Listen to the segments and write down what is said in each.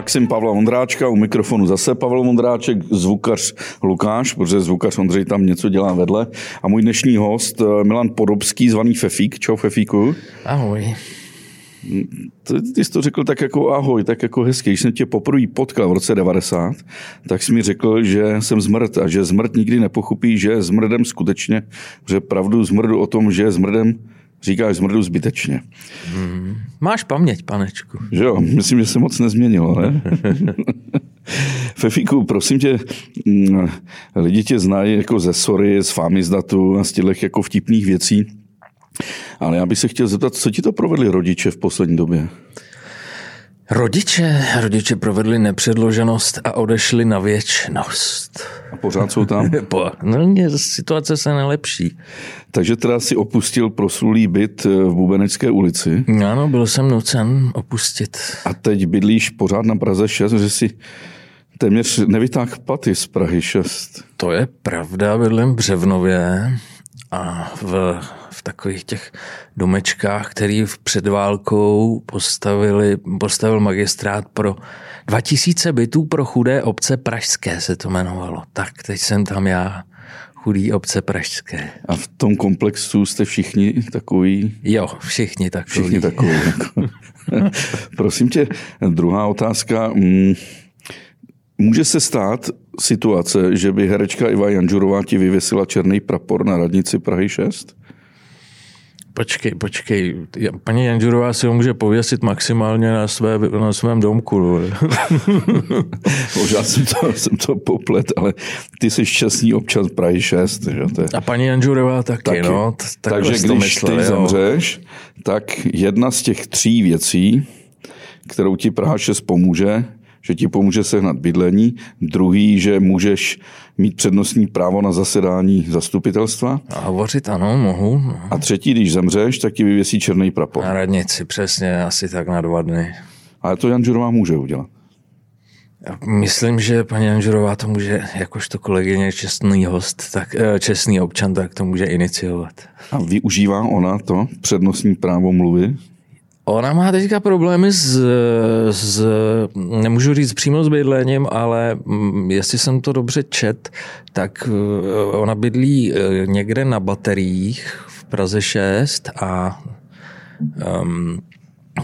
Maxim Pavla Vondráčka, u mikrofonu zase Pavel Vondráček, zvukař Lukáš, protože zvukař Ondřej tam něco dělá vedle. A můj dnešní host eh, Milan Podobský, zvaný Fefík. Čau Fefíku. Ahoj. Ty, ty jsi to řekl tak jako ahoj, tak jako hezky. Když jsem tě poprvé potkal v roce 90, tak jsi mi řekl, že jsem zmrt a že zmrt nikdy nepochopí, že je zmrdem skutečně, že pravdu zmrdu o tom, že je zmrdem Říkáš zmrdu zbytečně. Hmm. Máš paměť, panečku. Že jo, myslím, že se moc nezměnilo, ne? Fefíku, prosím tě, mm, lidi tě znají jako ze Sory, z Famizdatu a z těch jako vtipných věcí. Ale já bych se chtěl zeptat, co ti to provedli rodiče v poslední době? Rodiče, rodiče provedli nepředloženost a odešli na věčnost. A pořád jsou tam? no, situace se nelepší. Takže teda si opustil proslulý byt v Bubenecké ulici? Ano, byl jsem nucen opustit. A teď bydlíš pořád na Praze 6, že si téměř nevytáhl paty z Prahy 6. To je pravda, bydlím v Břevnově a v, v takových těch domečkách, který v před válkou postavili, postavil magistrát pro 2000 bytů pro chudé obce pražské se to jmenovalo. Tak teď jsem tam já, chudý obce pražské. A v tom komplexu jste všichni takový? Jo, všichni takový. Všichni takový. Jako. Prosím tě, druhá otázka. Mm, může se stát, situace, že by herečka Iva Janžurová ti vyvěsila černý prapor na radnici Prahy 6? Počkej, počkej. Paní Janžurová si ho může pověsit maximálně na, své, na svém domku. Možná jsem to, jsem to poplet, ale ty jsi šťastný občan Prahy 6. Že? To je... A paní Janžurová taky, taky. no. Takže když myslel, ty zemřeš, tak jedna z těch tří věcí, kterou ti Praha 6 pomůže, že ti pomůže sehnat bydlení, druhý, že můžeš mít přednostní právo na zasedání zastupitelstva. A hovořit ano, mohu. No. A třetí, když zemřeš, tak ti vyvěsí černý prapor. Na radnici, přesně, asi tak na dva dny. Ale to Jan Žurová může udělat. Myslím, že paní Janžurová to může, jakožto kolegyně, čestný host, tak eh, čestný občan, tak to může iniciovat. A využívá ona to přednostní právo mluvy? Ona má teďka problémy s, s, nemůžu říct přímo s bydlením, ale mm, jestli jsem to dobře čet, tak eh, ona bydlí eh, někde na bateriích v Praze 6 a um,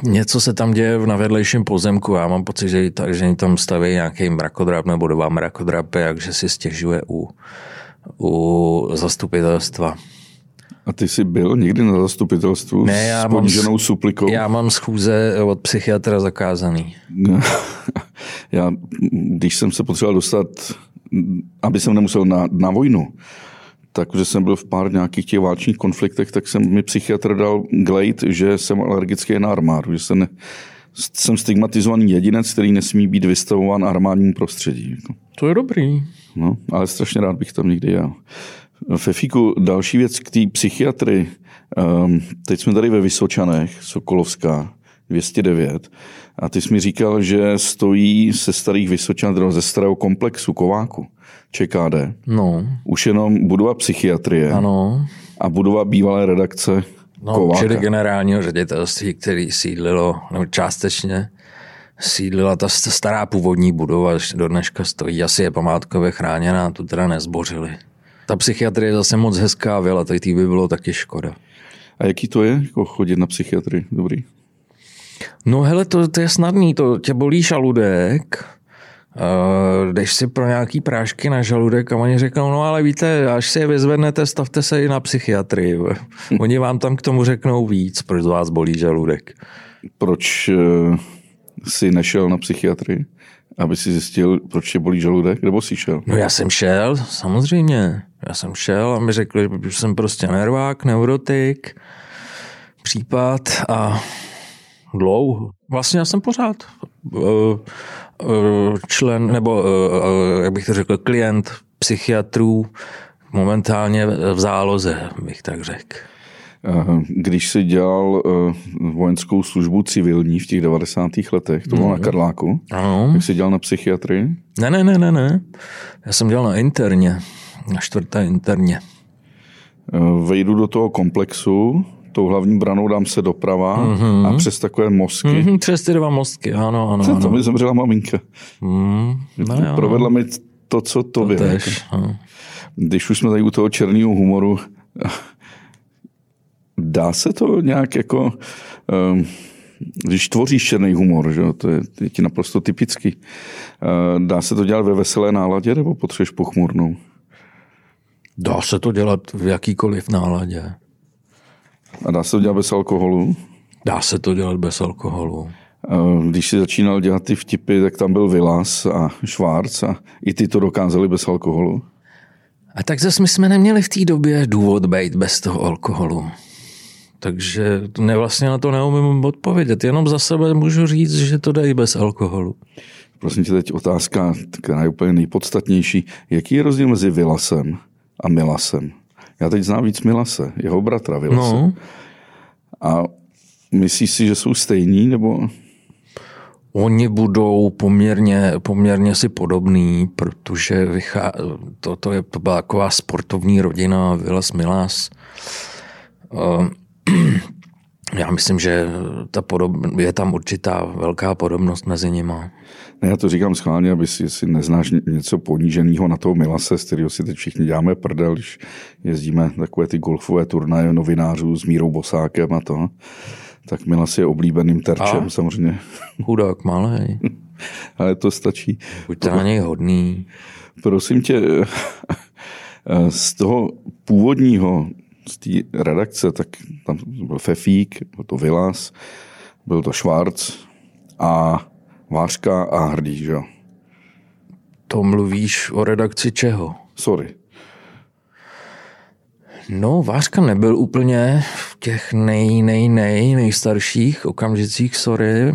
něco se tam děje na vedlejším pozemku. Já mám pocit, že, že tam staví nějaký mrakodrap nebo dva mrakodrapy, jakže si stěžuje u, u zastupitelstva. A ty jsi byl někdy na zastupitelstvu ne, já s poníženou suplikou? Já mám schůze od psychiatra zakázaný. já, když jsem se potřeboval dostat, aby jsem nemusel na, na vojnu, takže jsem byl v pár nějakých těch válčních konfliktech, tak jsem mi psychiatr dal glejt, že jsem alergický na armádu, že jsem, ne, jsem stigmatizovaný jedinec, který nesmí být vystavován armádním prostředí. Jako. To je dobrý. No, ale strašně rád bych tam někdy jel. Fefíku, další věc k té psychiatry. Um, teď jsme tady ve Vysočanech, Sokolovská, 209. A ty jsi mi říkal, že stojí se starých Vysočan, ze starého komplexu Kováku, ČKD. No. Už jenom budova psychiatrie. Ano. A budova bývalé redakce no, Kováka. Čili generálního ředitelství, který sídlilo, nebo částečně sídlila ta stará původní budova, do dneška stojí, asi je památkově chráněná, tu teda nezbořili. Ta psychiatrie je zase moc hezká věla, tady by bylo taky škoda. A jaký to je, jako chodit na psychiatrii? Dobrý. No hele, to, to je snadný, to tě bolí žaludek, Uh, jdeš si pro nějaký prášky na žaludek a oni řeknou, no ale víte, až si je vyzvednete, stavte se i na psychiatrii. oni vám tam k tomu řeknou víc, proč z vás bolí žaludek. Proč uh, jsi nešel na psychiatrii? Aby si zjistil, proč tě bolí žaludek, nebo jsi šel? No já jsem šel, samozřejmě. Já jsem šel a mi řekli, že jsem prostě nervák, neurotik, případ a dlouho. Vlastně já jsem pořád eh, eh, člen, nebo eh, jak bych to řekl, klient psychiatrů momentálně v záloze, bych tak řekl. Když jsi dělal vojenskou službu civilní v těch 90. letech, to bylo na mhm. Karláku, ano. tak jsi dělal na psychiatrii? Ne, ne, ne, ne, ne. Já jsem dělal na interně na čtvrté interně. Vejdu do toho komplexu, tou hlavní branou dám se doprava mm-hmm. a přes takové mostky. Mm-hmm, přes ty dva mostky, ano, ano. Co, ano. to mi zemřela maminka. Mm, no jo, Provedla mi to, co to To tež, no. Když už jsme tady u toho černého humoru, dá se to nějak jako... Um, když tvoříš černý humor, že? To, je, to je ti naprosto typický. Dá se to dělat ve veselé náladě nebo potřebuješ pochmurnou? Dá se to dělat v jakýkoliv náladě. A dá se to dělat bez alkoholu? Dá se to dělat bez alkoholu. Když si začínal dělat ty vtipy, tak tam byl Vilas a Schwarz a i ty to dokázali bez alkoholu? A tak zase my jsme neměli v té době důvod být bez toho alkoholu. Takže ne, vlastně na to neumím odpovědět. Jenom za sebe můžu říct, že to dají bez alkoholu. Prosím tě teď otázka, která je úplně nejpodstatnější. Jaký je rozdíl mezi Vilasem a Milasem? Já teď znám víc Milase, jeho bratra Vilase. No. A myslíš si, že jsou stejní, nebo... Oni budou poměrně, poměrně si podobný, protože vychá... to, to, je, to byla taková sportovní rodina Vilas Milas. Uh, já myslím, že ta podob, je tam určitá velká podobnost mezi nimi. Ne, já to říkám schválně, aby si, si neznáš něco poníženého na toho Milase, z kterého si teď všichni děláme prdel, když jezdíme takové ty golfové turnaje novinářů s Mírou Bosákem a to. Tak Milas je oblíbeným terčem a? samozřejmě. Chudák malý. Ale to stačí. Buďte na něj hodný. Prosím tě, z toho původního z té redakce, tak tam byl Fefík, byl to Vilas, byl to Schwarz a Vářka a Hrdý, že jo? To mluvíš o redakci čeho? Sorry. No, Vářka nebyl úplně v těch nej, nej, nej, nejstarších okamžicích, sorry.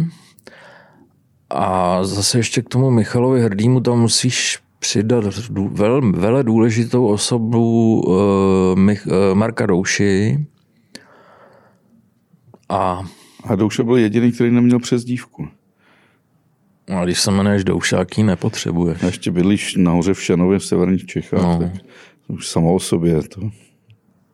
A zase ještě k tomu Michalovi Hrdýmu tam musíš přidat vel, vele důležitou osobu uh, Mich, uh, Marka Douši. A, a Douša byl jediný, který neměl přezdívku. A když se jmenuješ Doušák, ji nepotřebuješ. A ještě bydlíš nahoře v Šanově v severních Čechách, no. tak už samo o sobě je to.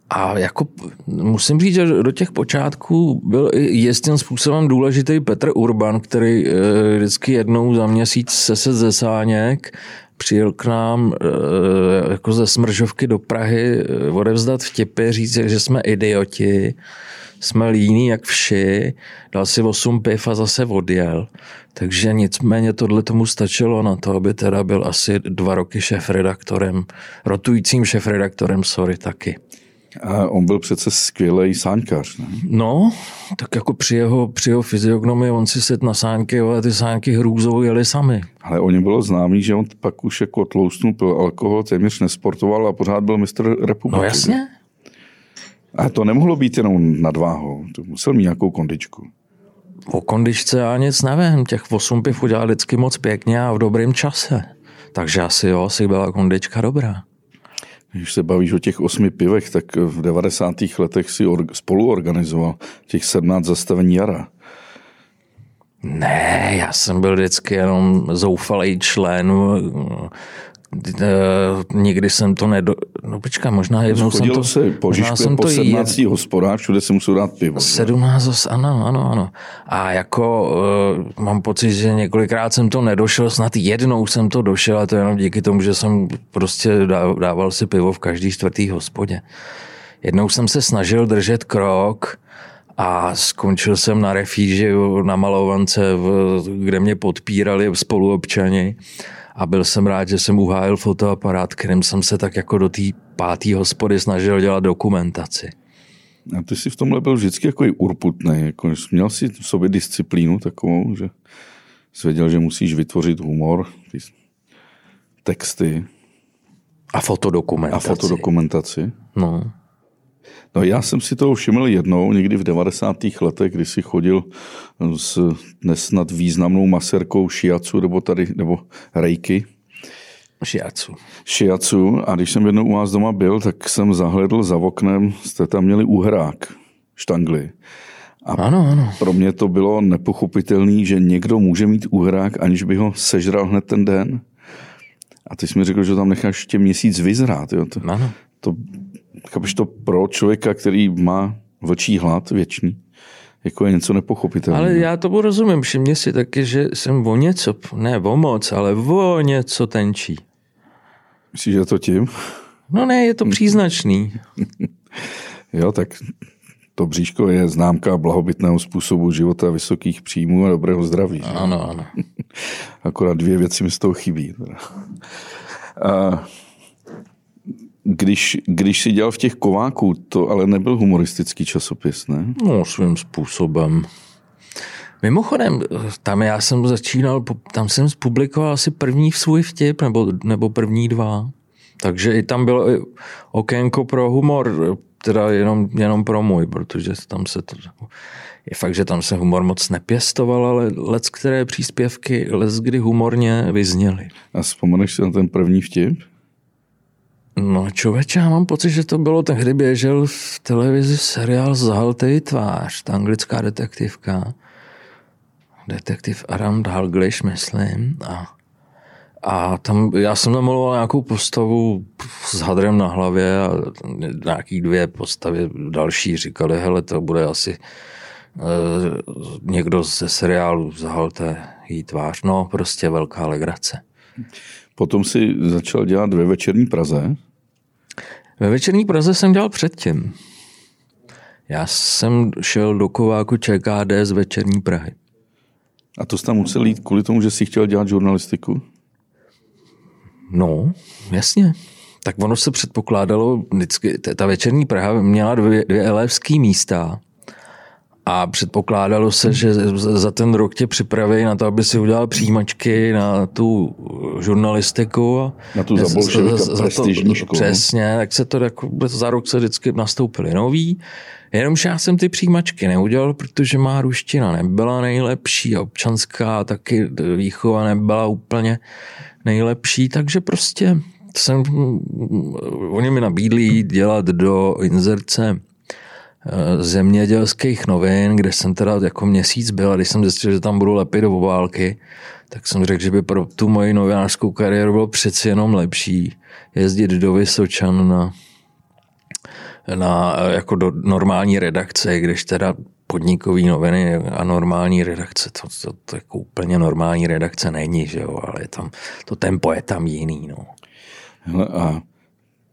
A jako musím říct, že do těch počátků byl i jistým způsobem důležitý Petr Urban, který vždycky jednou za měsíc se se zesáněk přijel k nám eh, jako ze Smržovky do Prahy eh, odevzdat vtipy, říct, že jsme idioti, jsme líní jak vši, dal si 8 piv a zase odjel. Takže nicméně tohle tomu stačilo na to, aby teda byl asi dva roky šéf-redaktorem, rotujícím šéf-redaktorem, sorry, taky. A on byl přece skvělý sáňkař, ne? No, tak jako při jeho, při jeho fyziognomii on si set na sáňky, ale ty sáňky hrůzou jeli sami. Ale o něm bylo známý, že on pak už jako tloustnul, pil alkohol, téměř nesportoval a pořád byl mistr republiky. No jasně. A to nemohlo být jenom nadváhou, to musel mít nějakou kondičku. O kondičce já nic nevím, těch 8 piv udělal vždycky moc pěkně a v dobrém čase. Takže asi jo, asi byla kondička dobrá. Když se bavíš o těch osmi pivech, tak v 90. letech si or, spolu organizoval těch 17 zastavení jara. Ne, já jsem byl vždycky jenom zoufalý člen Eh, nikdy jsem to nedo... No počkej, možná jednou jsem to... se po jsem po 17 jed... hospodách, všude se musel dát pivo. 17, ano, ano, ano. A jako uh, mám pocit, že několikrát jsem to nedošel, snad jednou jsem to došel a to jenom díky tomu, že jsem prostě dával si pivo v každý čtvrtý hospodě. Jednou jsem se snažil držet krok, a skončil jsem na refíži na Malovance, kde mě podpírali spoluobčani a byl jsem rád, že jsem uhájil fotoaparát, kterým jsem se tak jako do té páté hospody snažil dělat dokumentaci. A ty jsi v tomhle byl vždycky jako urputný, jako měl jsi v sobě disciplínu takovou, že jsi věděl, že musíš vytvořit humor, texty. A fotodokumentaci. A fotodokumentaci. No. No já jsem si toho všiml jednou, někdy v 90. letech, kdy si chodil s nesnad významnou maserkou šiacu nebo tady, nebo rejky. Šiacu. Šiacu a když jsem jednou u vás doma byl, tak jsem zahledl za oknem, jste tam měli uhrák, štangly. A ano, ano. pro mě to bylo nepochopitelné, že někdo může mít uhrák, aniž by ho sežral hned ten den. A ty jsi mi řekl, že tam necháš ještě měsíc vyzrát. Jo? To, ano. to Chápeš to pro člověka, který má Vlčí hlad věčný. Jako je něco nepochopitelného. Ale já to rozumím. Všimně si taky, že jsem o něco, ne o moc, ale o něco tenčí. Myslíš, že to tím? No ne, je to příznačný. jo, tak to bříško je známka blahobytného způsobu života, vysokých příjmů a dobrého zdraví. Ano, ano. Akorát dvě věci mi z toho chybí. A když, když si dělal v těch kováků, to ale nebyl humoristický časopis, ne? No, svým způsobem. Mimochodem, tam já jsem začínal, tam jsem publikoval asi první svůj vtip, nebo, nebo první dva. Takže i tam bylo okénko pro humor, teda jenom, jenom pro můj, protože tam se to... Je fakt, že tam se humor moc nepěstoval, ale let, které příspěvky let, kdy humorně vyzněly. A vzpomeneš si na ten první vtip? No člověče, já mám pocit, že to bylo tehdy běžel v televizi seriál Zahaltej tvář, ta anglická detektivka. Detektiv Aram Dalglish, myslím. A, a tam, já jsem namaloval nějakou postavu s hadrem na hlavě a nějaký dvě postavy další říkali, hele, to bude asi e, někdo ze seriálu Zahalte jí tvář. No, prostě velká legrace. Potom si začal dělat ve večerní Praze. Ve večerní Praze jsem dělal předtím. Já jsem šel do kováku ČKD z večerní Prahy. A to jsi tam musel jít kvůli tomu, že jsi chtěl dělat žurnalistiku? No, jasně. Tak ono se předpokládalo vždycky, ta večerní Praha měla dvě, dvě elevský místa a předpokládalo se, že za ten rok tě připraví na to, aby si udělal přijímačky na tu žurnalistiku. A na tu za, prestižní školu. Přesně, tak se to jako, za rok se vždycky nastoupili nový. Jenomže já jsem ty přijímačky neudělal, protože má ruština nebyla nejlepší a občanská taky výchova nebyla úplně nejlepší, takže prostě jsem, oni mi nabídli dělat do inzerce Eh, zemědělských novin, kde jsem teda jako měsíc byl a když jsem zjistil, že tam budu lepit do obálky, tak jsem řekl, že by pro tu moji novinářskou kariéru bylo přeci jenom lepší jezdit do Vysočan na, na jako do normální redakce, když teda podnikový noviny a normální redakce, to, to, to jako úplně normální redakce není, že jo, ale je tam, to tempo je tam jiný, no. A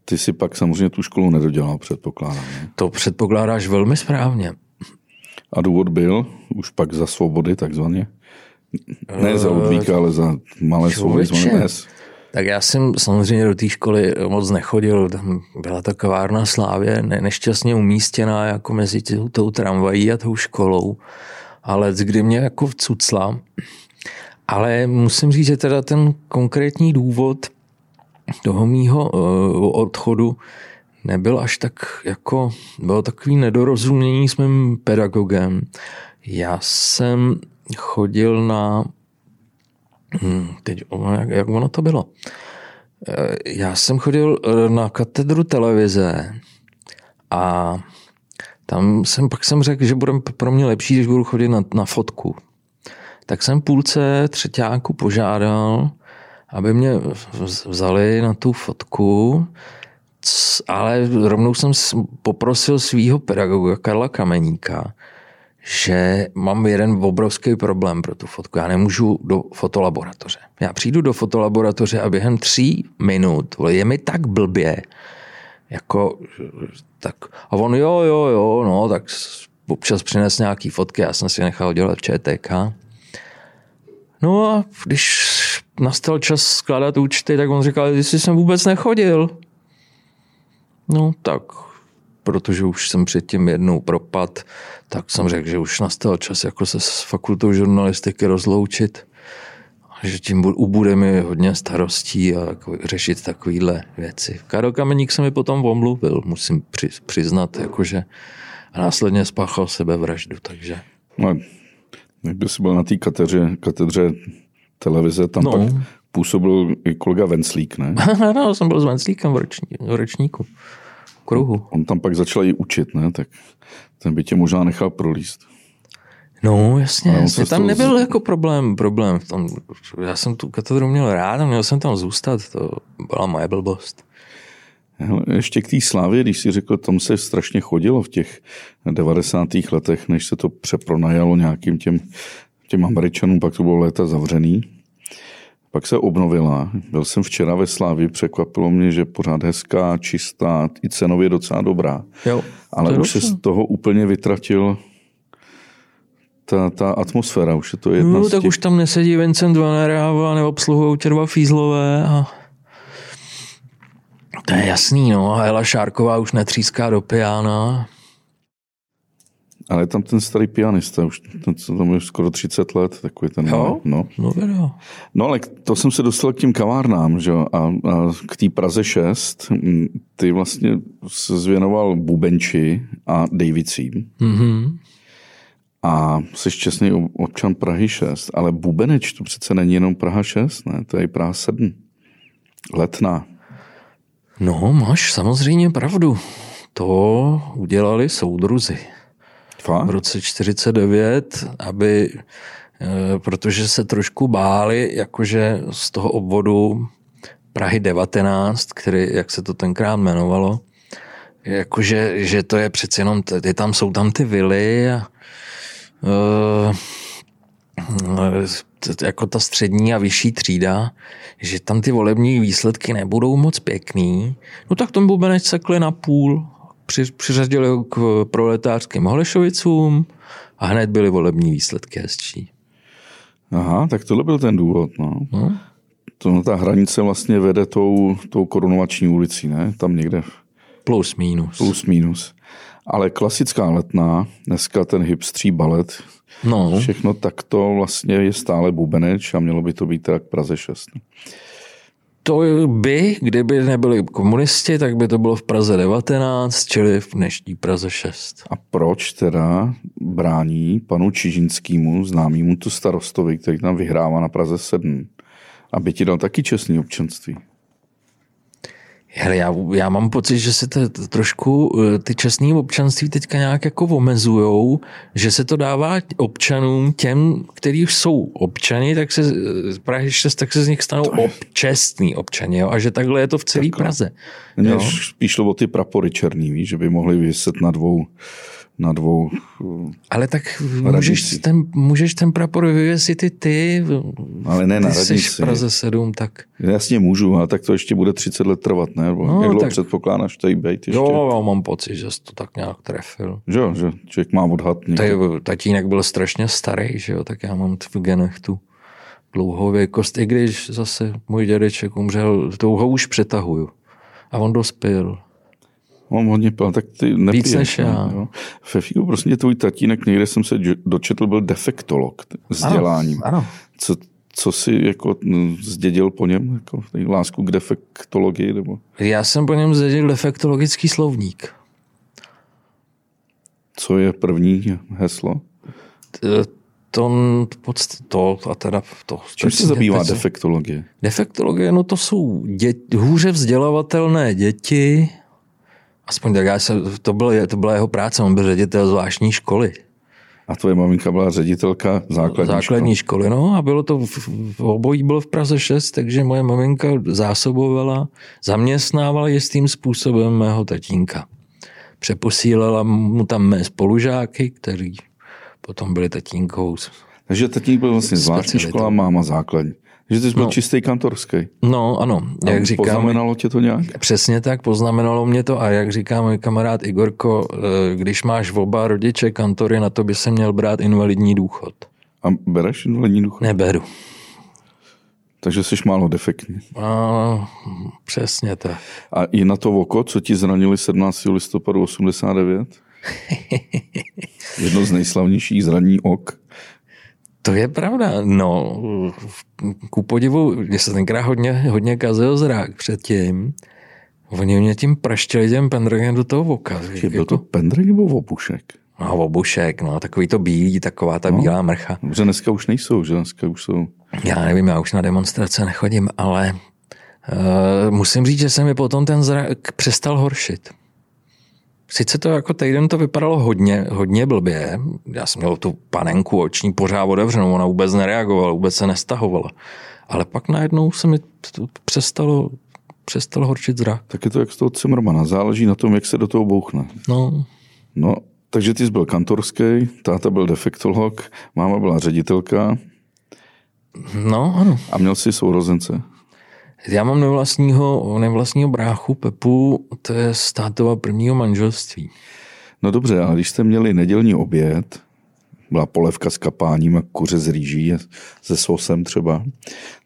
ty si pak samozřejmě tu školu nedodělal, předpokládám. Ne? To předpokládáš velmi správně. A důvod byl už pak za svobody takzvaně? Ne za Ludvíka, eh, ale za malé svobody. Tak já jsem samozřejmě do té školy moc nechodil, tam byla ta kavárna Slávě ne, nešťastně umístěná jako mezi tou, tou tramvají a tou školou, ale kdy mě jako vcucla. Ale musím říct, že teda ten konkrétní důvod toho mýho uh, odchodu nebyl až tak jako, bylo takový nedorozumění s mým pedagogem. Já jsem chodil na, hm, teď jak, jak ono to bylo, eh, já jsem chodil eh, na katedru televize a tam jsem, pak jsem řekl, že bude pro mě lepší, když budu chodit na, na fotku. Tak jsem půlce třetíku požádal, aby mě vzali na tu fotku, ale rovnou jsem poprosil svého pedagoga Karla Kameníka, že mám jeden obrovský problém pro tu fotku. Já nemůžu do fotolaboratoře. Já přijdu do fotolaboratoře a během tří minut je mi tak blbě, jako, tak, a on jo, jo, jo, no, tak občas přines nějaký fotky, já jsem si nechal dělat ČTK. No a když nastal čas skládat účty, tak on říkal, jestli jsem vůbec nechodil. No tak, protože už jsem předtím jednou propad, tak jsem řekl, že už nastal čas jako se s fakultou žurnalistiky rozloučit. Že tím ubude mi hodně starostí a jako řešit takovéhle věci. Karel Kameník se mi potom omluvil, musím přiznat, jakože a následně spáchal sebevraždu, takže... No, kdyby jsi byl na té katedře, katedře televize, tam no. pak působil i kolega Venclík, ne? no, jsem byl s Venclíkem v, roční, v ročníku. V kruhu. On tam pak začal i učit, ne? Tak ten by tě možná nechal prolíst. No, jasně, jasně. tam nebyl z... jako problém, problém v tom. Já jsem tu katedru měl rád a měl jsem tam zůstat, to byla moje blbost. Hele, ještě k té slávě, když si řekl, tam se strašně chodilo v těch 90. letech, než se to přepronajalo nějakým těm, těm Američanům, pak to bylo léta zavřený. Pak se obnovila. Byl jsem včera ve Slávi, překvapilo mě, že pořád hezká, čistá, i cenově docela dobrá. Jo, Ale už se z toho úplně vytratil ta, ta atmosféra, už je to jedna No, tak už tam nesedí Vincent Vaneráva a neobsluhují tě dva fízlové a to je jasný, no. A Ela Šárková už netříská do piana. Ale je tam ten starý pianista, už ten, co tam je skoro 30 let, takový ten... Jo? No. No, jo. no ale to jsem se dostal k těm kavárnám, že? jo, A, a k té Praze 6. mm, Ty vlastně se zvěnoval Bubenči a Davicím. Mhm. A jsi čestný ob- občan Prahy 6, ale Bubeneč to přece není jenom Praha 6, ne? To je i Praha 7. Letná. No, máš samozřejmě pravdu. To udělali soudruzi. V Fakt? roce 49, aby, eh, protože se trošku báli, jakože z toho obvodu Prahy 19, který, jak se to tenkrát jmenovalo, jakože, že to je přece jenom, ty tam jsou tam ty vily a uh, jako ta střední a vyšší třída, že tam ty volební výsledky nebudou moc pěkný, no tak ten bubenec sekli na půl, při, přiřadili ho k proletářským Holešovicům a hned byly volební výsledky hezčí. Aha, tak tohle byl ten důvod. No. No? To, ta hranice vlastně vede tou, tou korunovační ulicí, ne? Tam někde Plus, minus. plus minus. Ale klasická letná, dneska ten hipstří balet, No, všechno takto vlastně je stále bubeneč a mělo by to být teda k Praze 6. to by, kdyby nebyli komunisti, tak by to bylo v Praze 19, čili v dnešní Praze 6. A proč teda brání panu Čižinskému, známému tu starostovi, který tam vyhrává na Praze 7, aby ti dal taky čestný občanství? Hele, já, já mám pocit, že se to, to trošku eh, ty čestní občanství teďka nějak jako omezujou, že se to dává občanům, těm, kteří jsou občani, tak se z Prahy 6, tak se z nich stanou občestní občani. Jo? A že takhle je to v celé Praze. Mně spíš šlo o ty prapory černý, víš, že by mohli vyset na dvou, na dvou Ale tak Radnici. můžeš ten, můžeš ten prapor vyvěsit i ty. Ale ne na ty jsi radnici. v Praze 7, tak Jasně můžu, ale tak to ještě bude 30 let trvat, ne? Nebo No, jak dlouho tak- předpokládáš tady být ještě? jo, já mám pocit, že jsi to tak nějak trefil. Že, jo, že člověk má odhad. Tady někdy. tatínek byl strašně starý, že jo, tak já mám v genech tu dlouhověkost, i když zase můj dědeček umřel, tou ho už přetahuju. A on dospěl. On hodně pil, tak ty nepiješ. Víc než ne? já. Jo. Fefíku, prostě tvůj tatínek, někde jsem se dočetl, byl defektolog vzděláním. Ano. Co, co si jako mm, zdědil po něm, jako lásku k defektologii? Nebo? Já jsem po něm zdědil defektologický slovník. Co je první heslo? To, to a teda to. Čím se zabývá defektologie? Defektologie, no to jsou dě- hůře vzdělavatelné děti. Aspoň tak já se, to, byl, to byla jeho práce, on byl ředitel zvláštní školy. A tvoje maminka byla ředitelka základní, základní školy. No a bylo to, v, v obojí bylo v Praze 6, takže moje maminka zásobovala, zaměstnávala jistým způsobem mého tatínka. Přeposílala mu tam mé spolužáky, kteří potom byli tatínkou. Takže tatínek byl vlastně zvláštní škola, máma základní. Ty jsi byl No. čistý kantorský. No ano, A jak říkám, Poznamenalo tě to nějak? Přesně tak, poznamenalo mě to a jak říká můj kamarád Igorko, eh, když máš v oba rodiče kantory, na to by se měl brát invalidní důchod. A bereš invalidní důchod? Neberu. Takže jsi málo defektní. A, přesně tak. A i na to oko, co ti zranili 17. listopadu 89? Jedno z nejslavnějších zraní ok. To je pravda. No, ku podivu, mě se tenkrát hodně, hodně kazil zrak předtím. Oni mě tím praštili těm pendrogem do toho voka. Je byl to pendrek nebo opušek? No, obušek, no, takový to bílý, taková ta No. bílá mrcha. Protože dneska už nejsou, že dneska už jsou. Já nevím, já už na demonstrace nechodím, ale uh, musím říct, že se mi potom ten zrak přestal horšit. Sice to jako týden to vypadalo hodně, hodně blbě. Já jsem měl tu panenku oční pořád otevřenou, ona vůbec nereagovala, vůbec se nestahovala. Ale pak najednou se mi to přestalo, přestal horčit zrak. Tak je to jak z toho Cimrmana. Záleží na tom, jak se do toho bouchne. No, No, takže ty jsi byl kantorský, táta byl defektolog, máma byla ředitelka no ano. a měl si sourozence. Já mám nevlastního, nevlastního bráchu Pepu, to je státova prvního manželství. No dobře, ale když jste měli nedělní oběd, byla polevka s kapáním a kuře z rýží, se sosem třeba,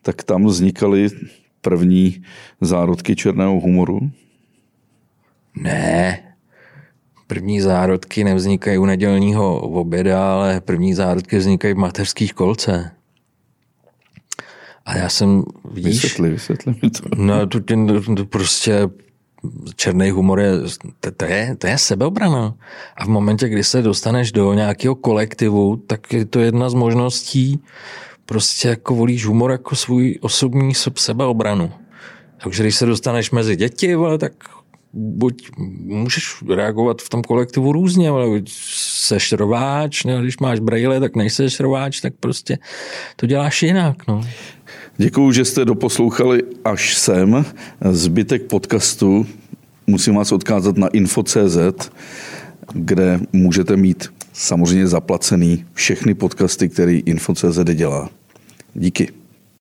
tak tam vznikaly první zárodky černého humoru. Ne, první zárodky nevznikají u nedělního oběda, ale první zárodky vznikají v mateřské školce. A já jsem, víš, Vysvětli, vysvětli mi to. no to, to, to prostě černý humor je to, to, je, to je sebeobrana. A v momentě, kdy se dostaneš do nějakého kolektivu, tak je to jedna z možností, prostě jako volíš humor jako svůj osobní sebeobranu. Takže když se dostaneš mezi děti, vole, tak buď můžeš reagovat v tom kolektivu různě, ale buď seš rváč, ne, když máš brejle, tak nejseš rváč, tak prostě to děláš jinak. No. Děkuju, že jste doposlouchali až sem. Zbytek podcastu musím vás odkázat na info.cz, kde můžete mít samozřejmě zaplacený všechny podcasty, který info.cz dělá. Díky.